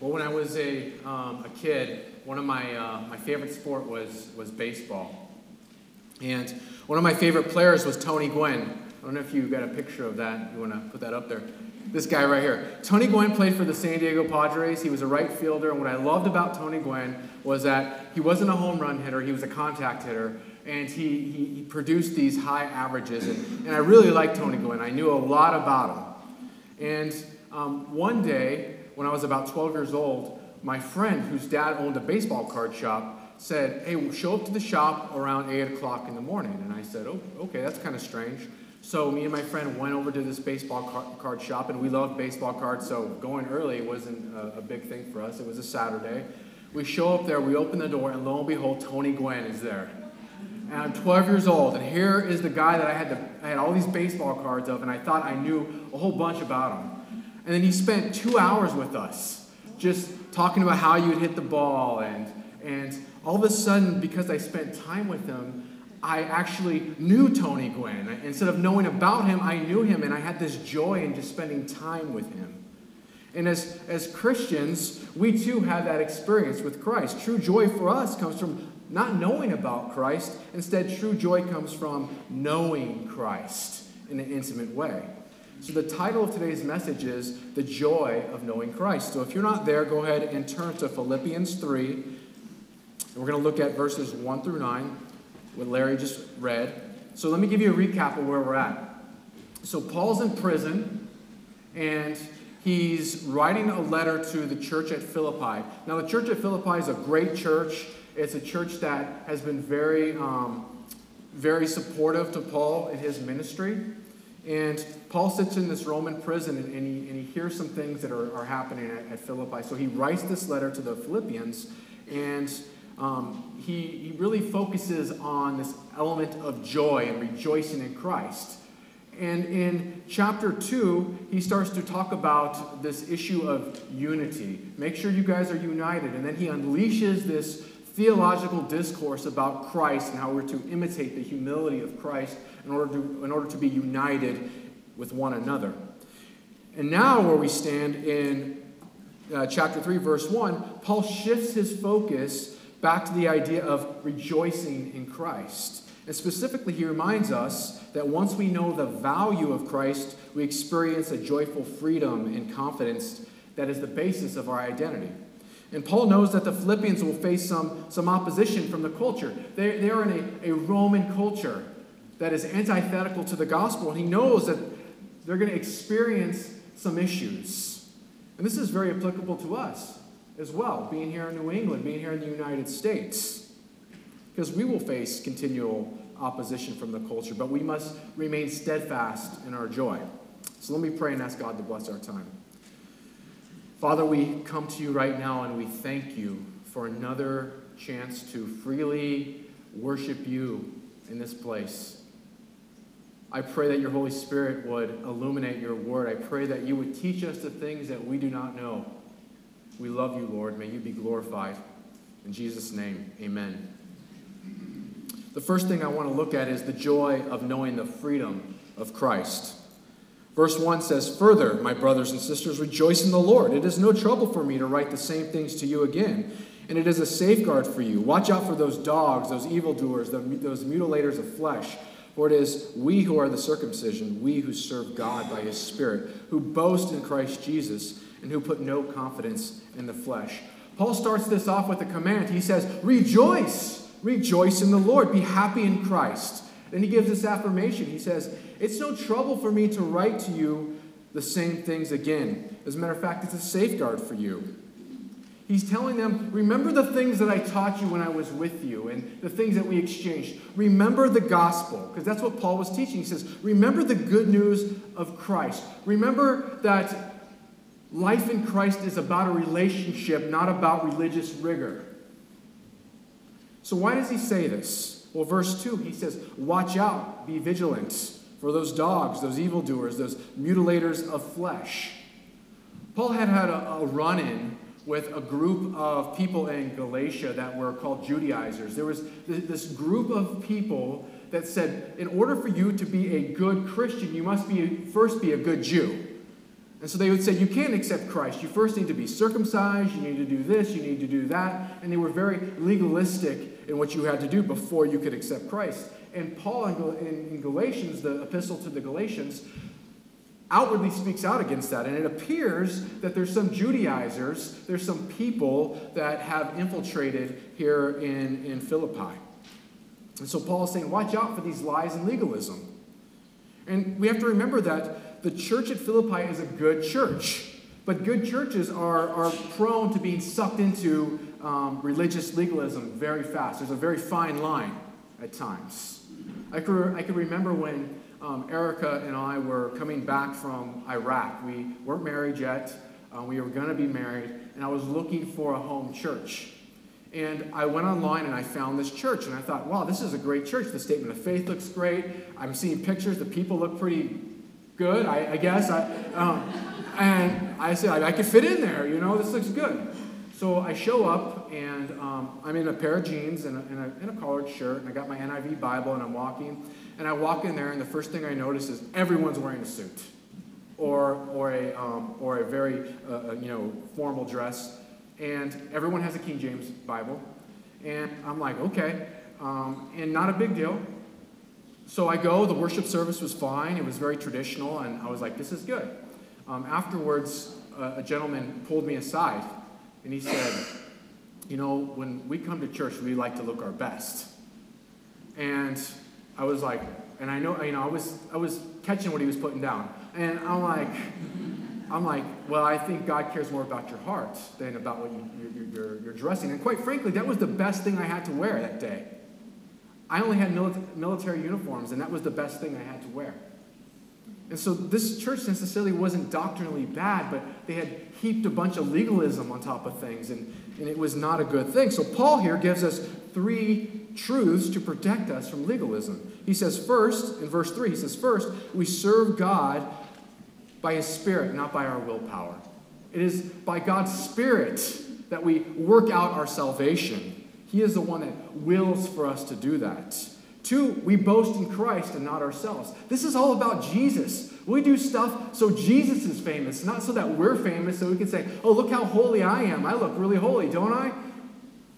Well, when I was a, um, a kid, one of my, uh, my favorite sport was, was baseball. And one of my favorite players was Tony Gwynn. I don't know if you got a picture of that. You want to put that up there? This guy right here. Tony Gwynn played for the San Diego Padres. He was a right fielder. And what I loved about Tony Gwynn was that he wasn't a home run hitter, he was a contact hitter. And he, he, he produced these high averages. And, and I really liked Tony Gwynn. I knew a lot about him. And um, one day, when I was about 12 years old, my friend, whose dad owned a baseball card shop, said, Hey, we'll show up to the shop around 8 o'clock in the morning. And I said, Oh, okay, that's kind of strange. So me and my friend went over to this baseball card shop, and we loved baseball cards, so going early wasn't a, a big thing for us. It was a Saturday. We show up there, we open the door, and lo and behold, Tony Gwynn is there. And I'm 12 years old, and here is the guy that I had, to, I had all these baseball cards of, and I thought I knew a whole bunch about him. And then he spent two hours with us, just talking about how you would hit the ball. And, and all of a sudden, because I spent time with him, I actually knew Tony Gwynn. Instead of knowing about him, I knew him, and I had this joy in just spending time with him. And as, as Christians, we too have that experience with Christ. True joy for us comes from not knowing about Christ. Instead, true joy comes from knowing Christ in an intimate way. So, the title of today's message is The Joy of Knowing Christ. So, if you're not there, go ahead and turn to Philippians 3. And we're going to look at verses 1 through 9, what Larry just read. So, let me give you a recap of where we're at. So, Paul's in prison, and he's writing a letter to the church at Philippi. Now, the church at Philippi is a great church, it's a church that has been very, um, very supportive to Paul in his ministry. And Paul sits in this Roman prison and, and, he, and he hears some things that are, are happening at, at, Philippi. So he writes this letter to the Philippians and um, he, he really focuses on this element of joy and rejoicing in Christ. And in chapter 2, he starts to talk about this issue of unity. Make sure you guys are united. And then he unleashes this theological discourse about Christ and how we're to imitate the humility of Christ in order to, in order to be united with one another. And now, where we stand in uh, chapter 3, verse 1, Paul shifts his focus back to the idea of rejoicing in Christ. And specifically, he reminds us that once we know the value of Christ, we experience a joyful freedom and confidence that is the basis of our identity. And Paul knows that the Philippians will face some, some opposition from the culture. They, they are in a, a Roman culture that is antithetical to the gospel. And he knows that they're going to experience some issues. And this is very applicable to us as well, being here in New England, being here in the United States. Because we will face continual opposition from the culture, but we must remain steadfast in our joy. So let me pray and ask God to bless our time. Father, we come to you right now and we thank you for another chance to freely worship you in this place. I pray that your Holy Spirit would illuminate your word. I pray that you would teach us the things that we do not know. We love you, Lord. May you be glorified. In Jesus' name, amen. The first thing I want to look at is the joy of knowing the freedom of Christ. Verse 1 says, Further, my brothers and sisters, rejoice in the Lord. It is no trouble for me to write the same things to you again, and it is a safeguard for you. Watch out for those dogs, those evildoers, those mutilators of flesh for it is we who are the circumcision, we who serve God by his Spirit, who boast in Christ Jesus, and who put no confidence in the flesh. Paul starts this off with a command. He says, Rejoice! Rejoice in the Lord. Be happy in Christ. Then he gives this affirmation. He says, It's no trouble for me to write to you the same things again. As a matter of fact, it's a safeguard for you. He's telling them, remember the things that I taught you when I was with you and the things that we exchanged. Remember the gospel, because that's what Paul was teaching. He says, remember the good news of Christ. Remember that life in Christ is about a relationship, not about religious rigor. So, why does he say this? Well, verse 2, he says, Watch out, be vigilant for those dogs, those evildoers, those mutilators of flesh. Paul had had a, a run in with a group of people in Galatia that were called Judaizers. There was this group of people that said, in order for you to be a good Christian, you must be, first be a good Jew. And so they would say, You can't accept Christ. You first need to be circumcised, you need to do this, you need to do that. And they were very legalistic in what you had to do before you could accept Christ. And Paul in Galatians, the epistle to the Galatians, outwardly speaks out against that. And it appears that there's some Judaizers, there's some people that have infiltrated here in, in Philippi. And so Paul is saying, watch out for these lies and legalism. And we have to remember that the church at Philippi is a good church. But good churches are, are prone to being sucked into um, religious legalism very fast. There's a very fine line at times. I could, I could remember when um, Erica and I were coming back from Iraq. We weren't married yet. Uh, we were going to be married, and I was looking for a home church. And I went online and I found this church, and I thought, wow, this is a great church. The statement of faith looks great. I'm seeing pictures. The people look pretty good, I, I guess. I, um, and I said, I, could fit in there, you know, this looks good. So I show up, and um, I'm in a pair of jeans and a, and, a, and a collared shirt, and I got my NIV Bible, and I'm walking. And I walk in there, and the first thing I notice is everyone's wearing a suit or, or, a, um, or a very uh, uh, you know, formal dress. And everyone has a King James Bible. And I'm like, okay. Um, and not a big deal. So I go, the worship service was fine, it was very traditional, and I was like, this is good. Um, afterwards, uh, a gentleman pulled me aside and he said, You know, when we come to church, we like to look our best. And I was like, and I know, you know, I was, I was catching what he was putting down. And I'm like, I'm like, well, I think God cares more about your heart than about what you, you're, you're, dressing. And quite frankly, that was the best thing I had to wear that day. I only had military uniforms, and that was the best thing I had to wear. And so this church necessarily wasn't doctrinally bad, but they had heaped a bunch of legalism on top of things, and, and it was not a good thing. So Paul here gives us three truths to protect us from legalism. He says, first, in verse 3, he says, first, we serve God by His Spirit, not by our willpower. It is by God's Spirit that we work out our salvation. He is the one that wills for us to do that. Two, we boast in Christ and not ourselves. This is all about Jesus. We do stuff so Jesus is famous, not so that we're famous, so we can say, oh, look how holy I am. I look really holy, don't I?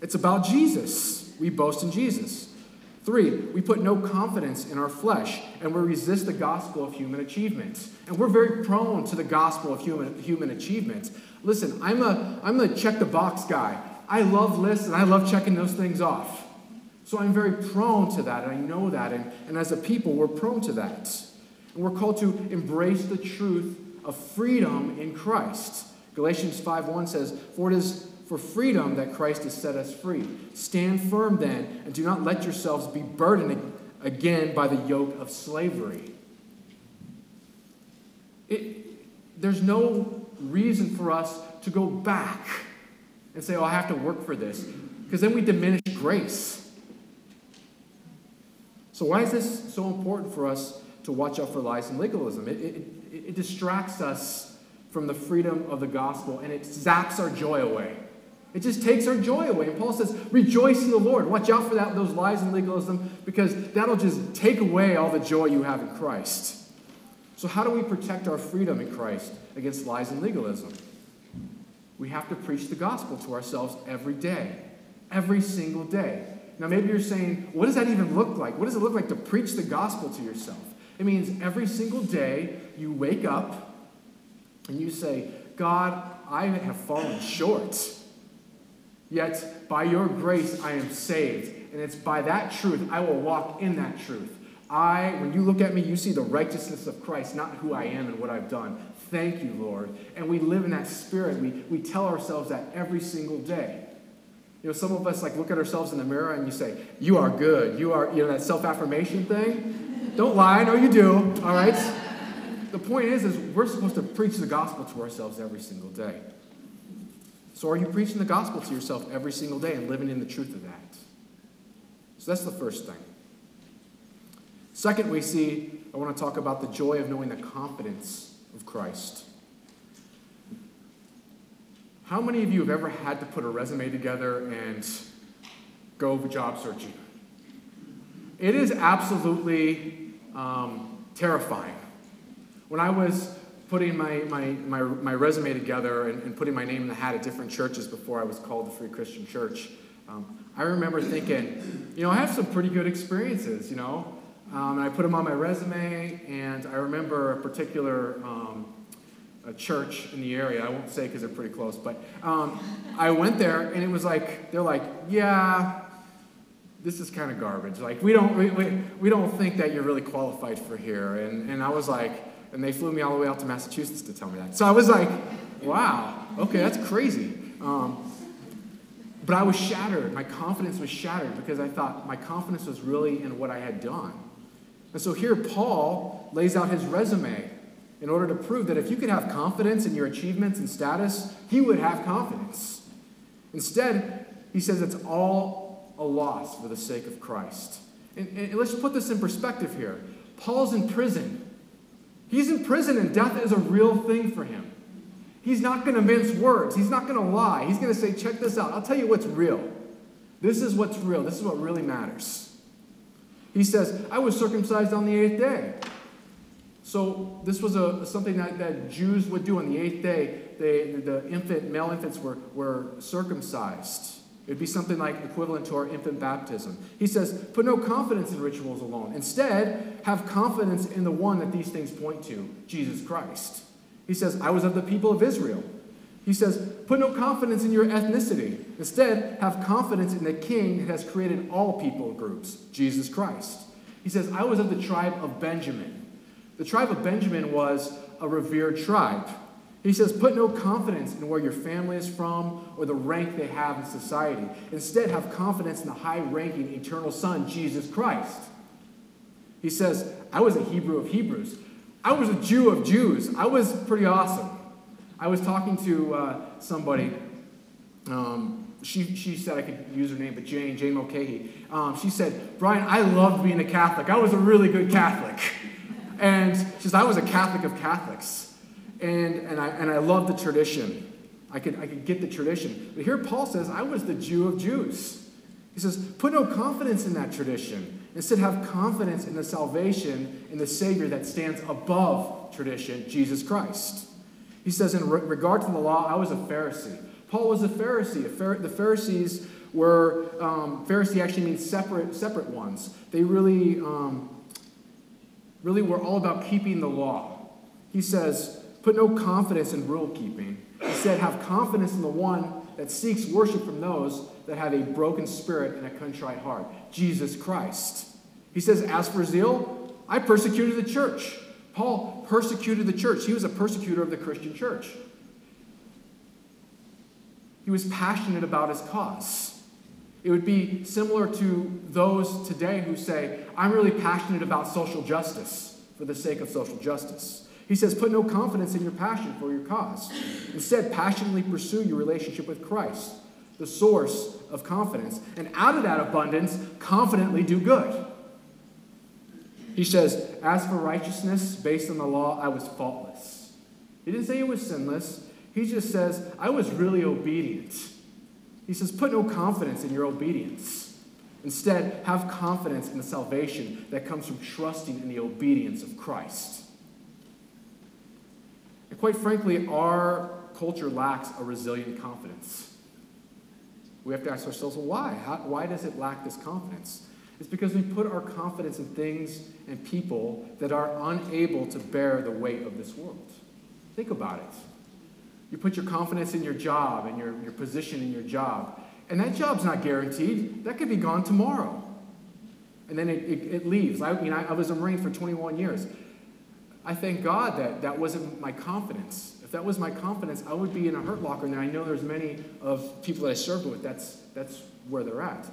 It's about Jesus. We boast in Jesus. Three, we put no confidence in our flesh, and we resist the gospel of human achievement. And we're very prone to the gospel of human, human achievement. Listen, I'm a, I'm a check the box guy. I love lists and I love checking those things off. So I'm very prone to that, and I know that. And, and as a people, we're prone to that. And we're called to embrace the truth of freedom in Christ. Galatians 5:1 says, For it is for freedom that Christ has set us free. Stand firm then, and do not let yourselves be burdened again by the yoke of slavery. It, there's no reason for us to go back and say, oh, I have to work for this, because then we diminish grace. So, why is this so important for us to watch out for lies and legalism? It, it, it distracts us from the freedom of the gospel and it zaps our joy away. It just takes our joy away. And Paul says, rejoice in the Lord. Watch out for that, those lies and legalism, because that'll just take away all the joy you have in Christ. So, how do we protect our freedom in Christ against lies and legalism? We have to preach the gospel to ourselves every day, every single day. Now, maybe you're saying, what does that even look like? What does it look like to preach the gospel to yourself? It means every single day you wake up and you say, God, I have fallen short. Yet by your grace I am saved. And it's by that truth I will walk in that truth. I, when you look at me, you see the righteousness of Christ, not who I am and what I've done. Thank you, Lord. And we live in that spirit. We, we tell ourselves that every single day. You know, some of us like look at ourselves in the mirror and you say, You are good. You are, you know, that self affirmation thing. Don't lie, I know you do, all right? the point is, is we're supposed to preach the gospel to ourselves every single day. So, are you preaching the gospel to yourself every single day and living in the truth of that? So, that's the first thing. Second, we see, I want to talk about the joy of knowing the confidence of Christ. How many of you have ever had to put a resume together and go job searching? It is absolutely um, terrifying. When I was putting my, my, my, my resume together and, and, putting my name in the hat at different churches before I was called to Free Christian Church, um, I remember thinking, you know, I have some pretty good experiences, you know. Um, and I put them on my resume, and I remember a particular um, church in the area. I won't say because they're pretty close, but um, I went there, and it was like, they're like, yeah, this is kind of garbage. Like, we don't, we, we, we don't think that you're really qualified for here. And, and I was like, and they flew me all the way out to Massachusetts to tell me that. So I was like, wow, okay, that's crazy. Um, but I was shattered. My confidence was shattered because I thought my confidence was really in what I had done. And so here, Paul lays out his resume in order to prove that if you could have confidence in your achievements and status, he would have confidence. Instead, he says it's all a loss for the sake of Christ. And, and let's put this in perspective here. Paul's in prison. He's in prison, and death is a real thing for him. He's not going to mince words. He's not going to lie. He's going to say, check this out. I'll tell you what's real. This is what's real. This is what really matters. He says, I was circumcised on the eighth day. So this was a, something that, that Jews would do on the eighth day. They, the infant, male infants were, were circumcised. It'd be something like equivalent to our infant baptism. He says, put no confidence in rituals alone. Instead, have confidence in the one that these things point to, Jesus Christ. He says, I was of the people of Israel. He says, put no confidence in your ethnicity. Instead, have confidence in the king that has created all people groups, Jesus Christ. He says, I was of the tribe of Benjamin. The tribe of Benjamin was a revered tribe. He says, put no confidence in where your family is from or the rank they have in society. Instead, have confidence in the high ranking eternal Son, Jesus Christ. He says, I was a Hebrew of Hebrews. I was a Jew of Jews. I was pretty awesome. I was talking to uh, somebody. Um, she, she said I could use her name, but Jane, Jane Mulcahy. Um, she said, Brian, I loved being a Catholic. I was a really good Catholic. And says, I was a Catholic of Catholics. And, and, I, and I loved the tradition. I could, I could get the tradition. But here Paul says, I was the Jew of Jews. He says, put no confidence in that tradition. Instead, have confidence in the salvation in the Savior that stands above tradition, Jesus Christ. He says, in re- regard to the law, I was a Pharisee. Paul was a Pharisee. A the Pharisees were, um, Pharisee actually means separate, separate ones. They really, um, really we're all about keeping the law. He says, put no confidence in rule keeping. Instead, have confidence in the one that seeks worship from those that have a broken spirit and a contrite heart Jesus Christ. He says, As for zeal, I persecuted the church. Paul persecuted the church. He was a persecutor of the Christian church. He was passionate about his cause. It would be similar to those today who say, I'm really passionate about social justice for the sake of social justice. He says, put no confidence in your passion for your cause. Instead, passionately pursue your relationship with Christ, the source of confidence. And out of that abundance, confidently do good. He says, As for righteousness based on the law, I was faultless. He didn't say he was sinless. He just says, I was really obedient. He says, Put no confidence in your obedience. Instead, have confidence in the salvation that comes from trusting in the obedience of Christ. And quite frankly, our culture lacks a resilient confidence. We have to ask ourselves, well, why? How, why does it lack this confidence? It's because we put our confidence in things and people that are unable to bear the weight of this world. Think about it. You put your confidence in your job and your, your position in your job, and that job's not guaranteed. That could be gone tomorrow. And then it, it, it leaves. I, mean, I, I was a Marine for 21 years. I thank God that that wasn't my confidence. If that was my confidence, I would be in a hurt locker, and I know there's many of people that I served with, that's, that's where they're at.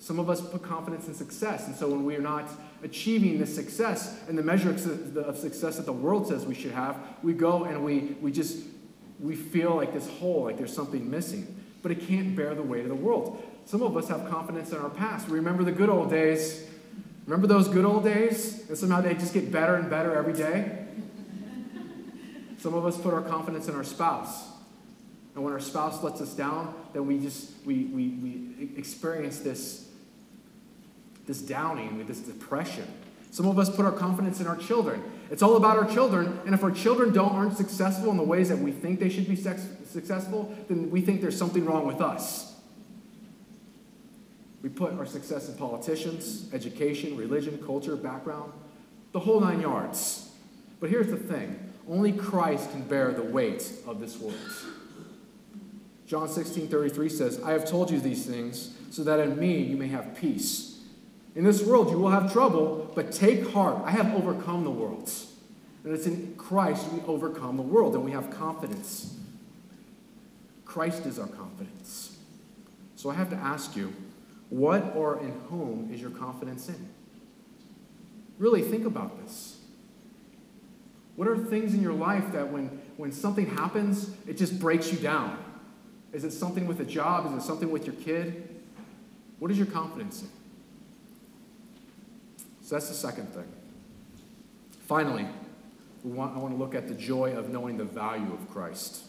Some of us put confidence in success, and so when we are not achieving the success and the measure of success that the world says we should have, we go and we, we just we feel like this hole, like there's something missing. But it can't bear the weight of the world. Some of us have confidence in our past. We remember the good old days. Remember those good old days? And somehow they just get better and better every day. Some of us put our confidence in our spouse. And when our spouse lets us down, then we just we, we, we experience this this downing, this depression. Some of us put our confidence in our children. It's all about our children, and if our children don't aren't successful in the ways that we think they should be sex- successful, then we think there's something wrong with us. We put our success in politicians, education, religion, culture, background, the whole nine yards. But here's the thing only Christ can bear the weight of this world. John 16 33 says, I have told you these things so that in me you may have peace. In this world you will have trouble, but take heart. I have overcome the world. And it's in Christ we overcome the world and we have confidence. Christ is our confidence. So I have to ask you, what or in whom is your confidence in? Really think about this. What are things in your life that when, when something happens, it just breaks you down? Is it something with a job? Is it something with your kid? What is your confidence in? So that's the second thing. Finally, want, I want to look at the joy of knowing the value of Christ.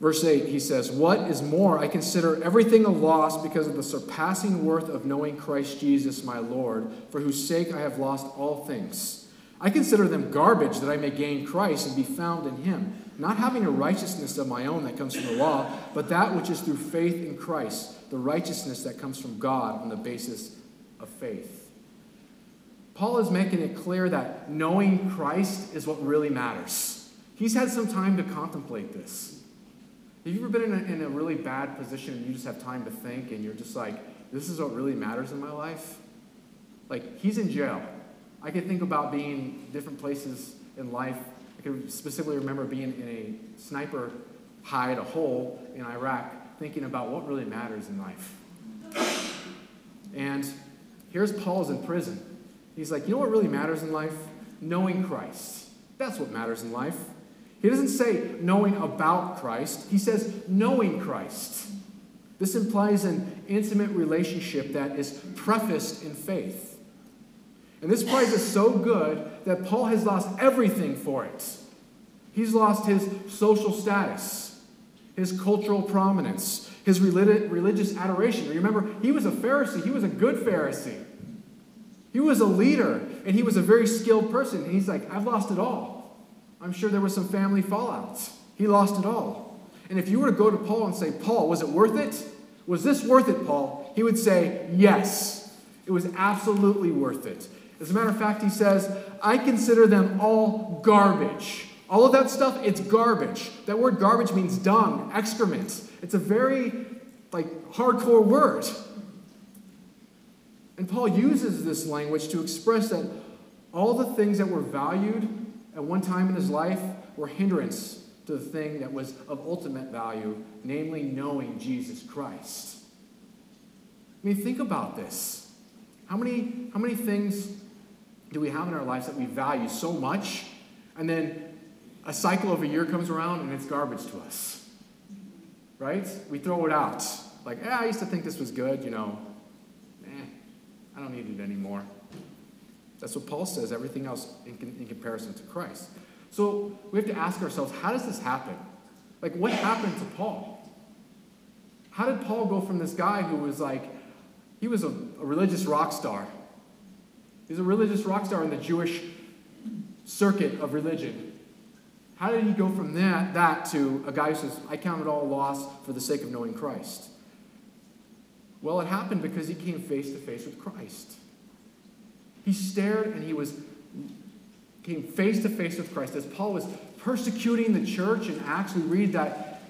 Verse 8, he says, What is more, I consider everything a loss because of the surpassing worth of knowing Christ Jesus my Lord, for whose sake I have lost all things. I consider them garbage that I may gain Christ and be found in him, not having a righteousness of my own that comes from the law, but that which is through faith in Christ, the righteousness that comes from God on the basis of faith. Paul is making it clear that knowing Christ is what really matters. He's had some time to contemplate this. Have you ever been in a, in a really bad position and you just have time to think and you're just like, this is what really matters in my life? Like, he's in jail. I can think about being different places in life. I can specifically remember being in a sniper hide, a hole in Iraq, thinking about what really matters in life. And here's Paul's in prison. He's like, you know what really matters in life? Knowing Christ. That's what matters in life. He doesn't say knowing about Christ, he says knowing Christ. This implies an intimate relationship that is prefaced in faith. And this prize is so good that Paul has lost everything for it. He's lost his social status, his cultural prominence, his religious adoration. Remember, he was a Pharisee, he was a good Pharisee. He was a leader, and he was a very skilled person. And he's like, I've lost it all. I'm sure there was some family fallouts. He lost it all. And if you were to go to Paul and say, Paul, was it worth it? Was this worth it, Paul? He would say, Yes. It was absolutely worth it. As a matter of fact, he says, I consider them all garbage. All of that stuff, it's garbage. That word garbage means dung, excrement. It's a very like hardcore word. And Paul uses this language to express that all the things that were valued at one time in his life were hindrance to the thing that was of ultimate value, namely knowing Jesus Christ. I mean, think about this. How many, how many things do we have in our lives that we value so much, and then a cycle of a year comes around and it's garbage to us? Right? We throw it out. Like, eh, I used to think this was good, you know. I don't need it anymore. That's what Paul says, everything else in, in comparison to Christ. So we have to ask ourselves, how does this happen? Like, what happened to Paul? How did Paul go from this guy who was like, he was a, a religious rock star? He's a religious rock star in the Jewish circuit of religion. How did he go from that, that to a guy who says, I count it all loss for the sake of knowing Christ? Well, it happened because he came face to face with Christ. He stared and he was came face to face with Christ. As Paul was persecuting the church in Acts, we read that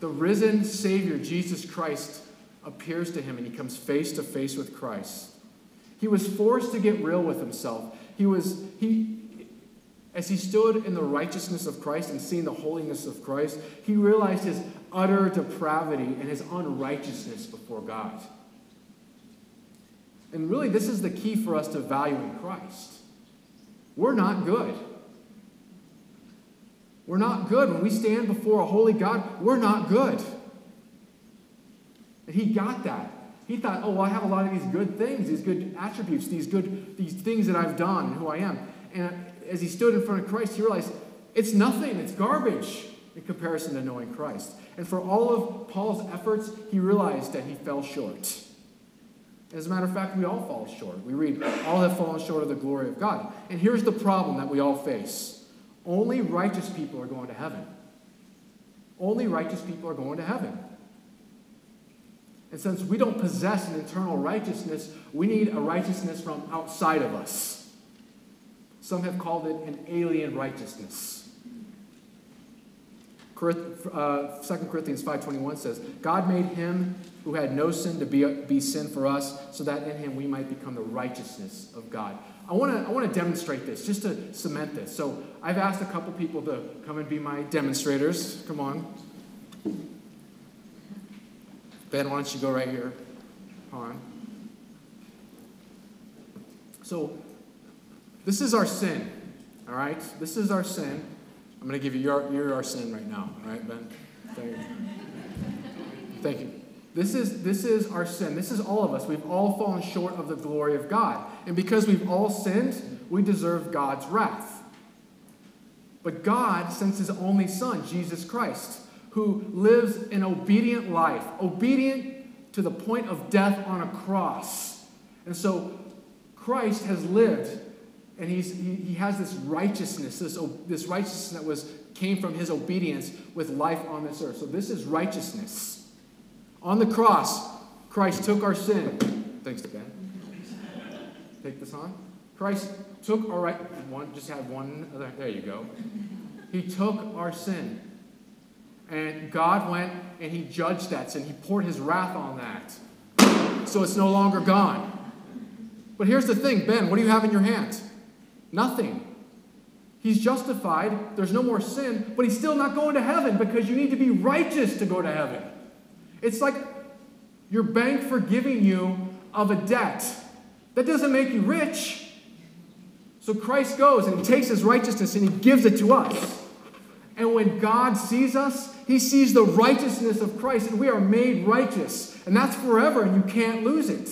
the risen Savior, Jesus Christ, appears to him and he comes face to face with Christ. He was forced to get real with himself. He was, he, as he stood in the righteousness of Christ and seeing the holiness of Christ, he realized his utter depravity and his unrighteousness before God. And really, this is the key for us to valuing Christ. We're not good. We're not good. When we stand before a holy God, we're not good. And he got that. He thought, oh, well, I have a lot of these good things, these good attributes, these good these things that I've done and who I am. And as he stood in front of Christ, he realized it's nothing, it's garbage in comparison to knowing Christ. And for all of Paul's efforts, he realized that he fell short. As a matter of fact, we all fall short. We read, all have fallen short of the glory of God. And here's the problem that we all face only righteous people are going to heaven. Only righteous people are going to heaven. And since we don't possess an internal righteousness, we need a righteousness from outside of us. Some have called it an alien righteousness. Uh, 2 Corinthians 5.21 says, God made him who had no sin to be, be sin for us, so that in him we might become the righteousness of God. I want to I wanna demonstrate this, just to cement this. So I've asked a couple people to come and be my demonstrators. Come on. Ben, why don't you go right here? Come on. So this is our sin, all right? This is our sin. I'm going to give you your, your our sin right now, all right, Ben? Thank you. Thank you. This is, this is our sin. This is all of us. We've all fallen short of the glory of God. And because we've all sinned, we deserve God's wrath. But God sends his only Son, Jesus Christ, who lives an obedient life, obedient to the point of death on a cross. And so Christ has lived, and he's, he, he has this righteousness, this, this righteousness that was, came from his obedience with life on this earth. So this is righteousness. On the cross, Christ took our sin. Thanks, to Ben. Take this on. Christ took our right. One, just have one. Other, there you go. He took our sin. And God went and he judged that sin. He poured his wrath on that. So it's no longer gone. But here's the thing, Ben, what do you have in your hand? Nothing. He's justified. There's no more sin, but he's still not going to heaven because you need to be righteous to go to heaven. It's like your bank forgiving you of a debt. That doesn't make you rich. So Christ goes and he takes his righteousness and he gives it to us. And when God sees us, he sees the righteousness of Christ and we are made righteous. And that's forever and you can't lose it.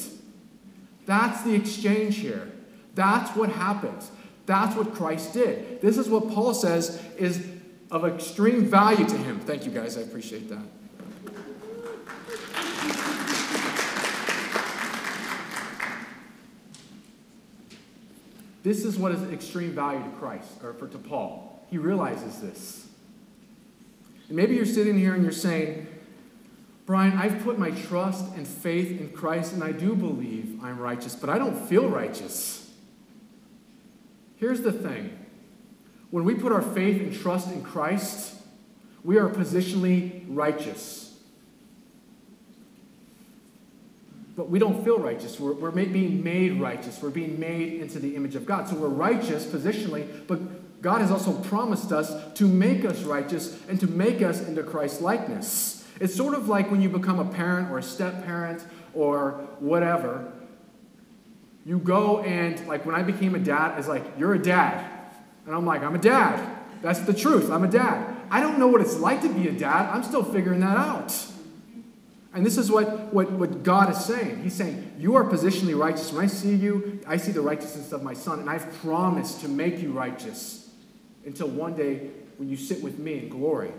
That's the exchange here. That's what happens. That's what Christ did. This is what Paul says is of extreme value to him. Thank you guys. I appreciate that. This is what is extreme value to Christ, or for, to Paul. He realizes this. And maybe you're sitting here and you're saying, Brian, I've put my trust and faith in Christ, and I do believe I'm righteous, but I don't feel righteous. Here's the thing when we put our faith and trust in Christ, we are positionally righteous. but we don't feel righteous. We're, we're being made righteous. We're being made into the image of God. So we're righteous positionally, but God has also promised us to make us righteous and to make us into Christ's likeness. It's sort of like when you become a parent or a step parent or whatever. You go and, like, when I became a dad, it's like, you're a dad. And I'm like, I'm a dad. That's the truth. I'm a dad. I don't know what it's like to be a dad. I'm still figuring that out. And this is what, what, what God is saying. He's saying, You are positionally righteous. When I see you, I see the righteousness of my son, and I've promised to make you righteous until one day when you sit with me in glory.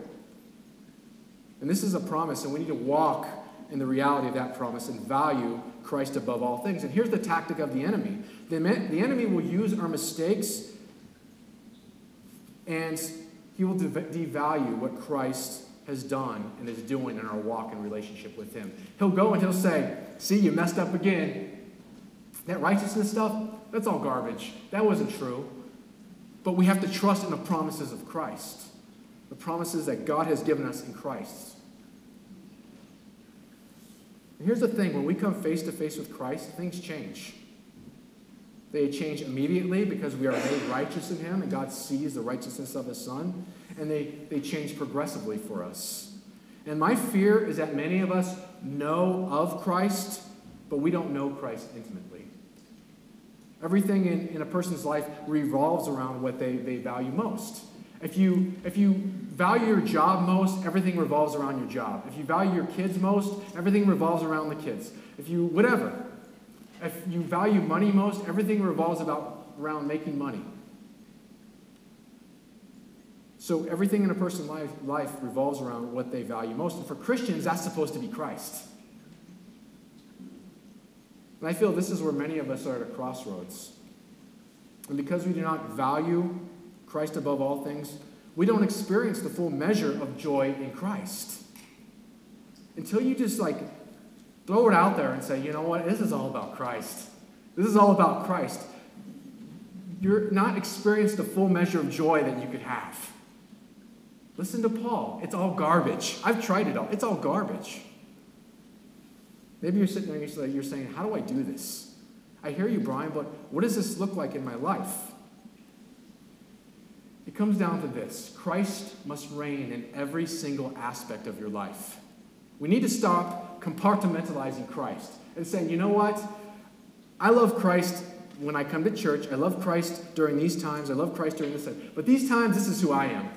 And this is a promise, and we need to walk in the reality of that promise and value Christ above all things. And here's the tactic of the enemy the, the enemy will use our mistakes and he will devalue what Christ has done and is doing in our walk and relationship with Him. He'll go and He'll say, See, you messed up again. That righteousness stuff, that's all garbage. That wasn't true. But we have to trust in the promises of Christ, the promises that God has given us in Christ. And here's the thing when we come face to face with Christ, things change. They change immediately because we are made righteous in Him and God sees the righteousness of His Son and they, they change progressively for us. And my fear is that many of us know of Christ, but we don't know Christ intimately. Everything in, in a person's life revolves around what they, they value most. If you, if you value your job most, everything revolves around your job. If you value your kids most, everything revolves around the kids. If you, whatever. If you value money most, everything revolves about, around making money. So everything in a person's life, life revolves around what they value most. And for Christians, that's supposed to be Christ. And I feel this is where many of us are at a crossroads. And because we do not value Christ above all things, we don't experience the full measure of joy in Christ. Until you just like throw it out there and say, you know what, this is all about Christ. This is all about Christ. You're not experienced the full measure of joy that you could have. Listen to Paul. It's all garbage. I've tried it all. It's all garbage. Maybe you're sitting there and you're saying, How do I do this? I hear you, Brian, but what does this look like in my life? It comes down to this Christ must reign in every single aspect of your life. We need to stop compartmentalizing Christ and saying, you know what? I love Christ when I come to church. I love Christ during these times. I love Christ during this time. But these times, this is who I am.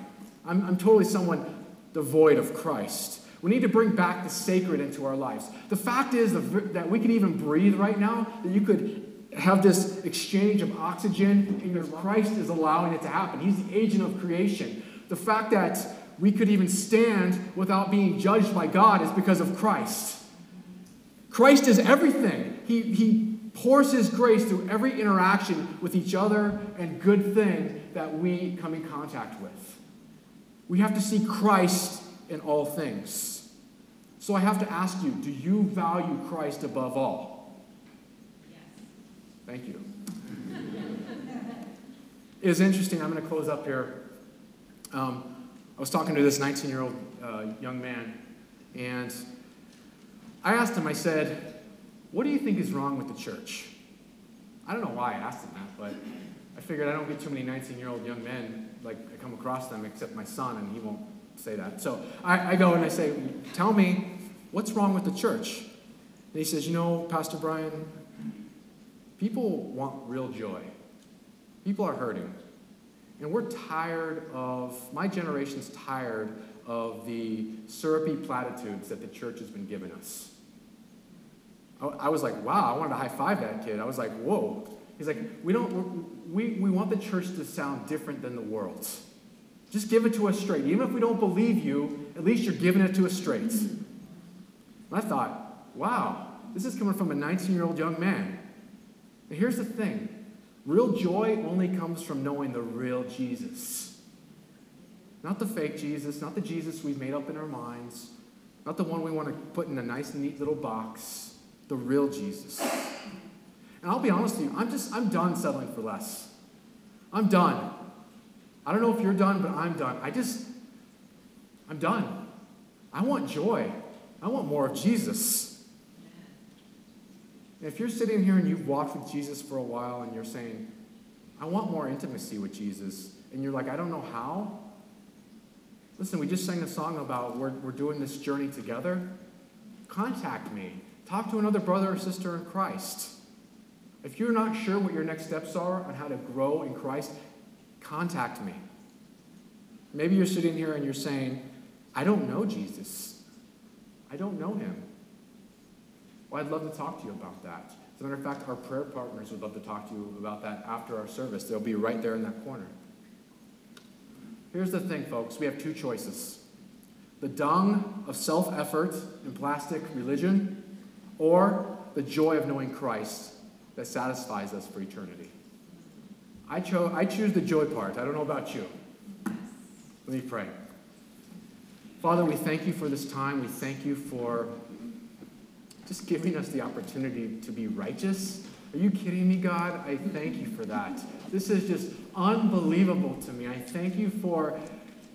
I'm, I'm totally someone devoid of Christ. We need to bring back the sacred into our lives. The fact is that we can even breathe right now, that you could have this exchange of oxygen, and Christ is allowing it to happen. He's the agent of creation. The fact that we could even stand without being judged by God is because of Christ. Christ is everything. He, he pours His grace through every interaction with each other and good thing that we come in contact with. We have to see Christ in all things. So I have to ask you do you value Christ above all? Thank you. it is interesting. I'm going to close up here. Um, I was talking to this 19 year old uh, young man, and I asked him, I said, What do you think is wrong with the church? I don't know why I asked him that, but I figured I don't get too many 19 year old young men, like I come across them, except my son, and he won't say that. So I, I go and I say, Tell me, what's wrong with the church? And he says, You know, Pastor Brian, people want real joy. People are hurting. And we're tired of, my generation's tired of the syrupy platitudes that the church has been giving us. I was like, wow, I wanted to high five that kid. I was like, whoa. He's like, we don't, we, we want the church to sound different than the world. Just give it to us straight. Even if we don't believe you, at least you're giving it to us straight. And I thought, wow, this is coming from a 19 year old young man. But here's the thing real joy only comes from knowing the real Jesus. Not the fake Jesus, not the Jesus we've made up in our minds, not the one we want to put in a nice, neat little box the real Jesus. And I'll be honest with you, I'm just, I'm done settling for less. I'm done. I don't know if you're done, but I'm done. I just, I'm done. I want joy. I want more of Jesus. If you're sitting here and you've walked with Jesus for a while and you're saying, I want more intimacy with Jesus, and you're like, I don't know how. Listen, we just sang a song about we're, we're doing this journey together. Contact me. Talk to another brother or sister in Christ. If you're not sure what your next steps are on how to grow in Christ, contact me. Maybe you're sitting here and you're saying, I don't know Jesus. I don't know him. Well, I'd love to talk to you about that. As a matter of fact, our prayer partners would love to talk to you about that after our service. They'll be right there in that corner. Here's the thing, folks we have two choices the dung of self effort and plastic religion or the joy of knowing Christ that satisfies us for eternity. I, cho- I choose the joy part. I don't know about you. Let me pray. Father, we thank you for this time. We thank you for just giving us the opportunity to be righteous. Are you kidding me, God? I thank you for that. This is just unbelievable to me. I thank you for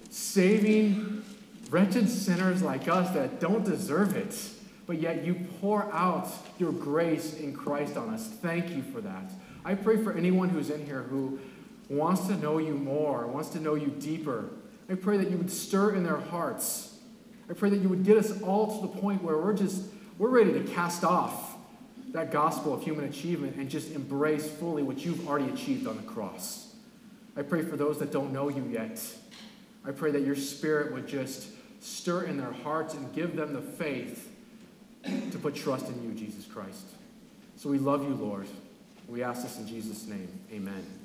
saving wretched sinners like us that don't deserve it but yet you pour out your grace in Christ on us. Thank you for that. I pray for anyone who's in here who wants to know you more, wants to know you deeper. I pray that you would stir in their hearts. I pray that you would get us all to the point where we're just we're ready to cast off that gospel of human achievement and just embrace fully what you've already achieved on the cross. I pray for those that don't know you yet. I pray that your spirit would just stir in their hearts and give them the faith to put trust in you, Jesus Christ. So we love you, Lord. We ask this in Jesus' name. Amen.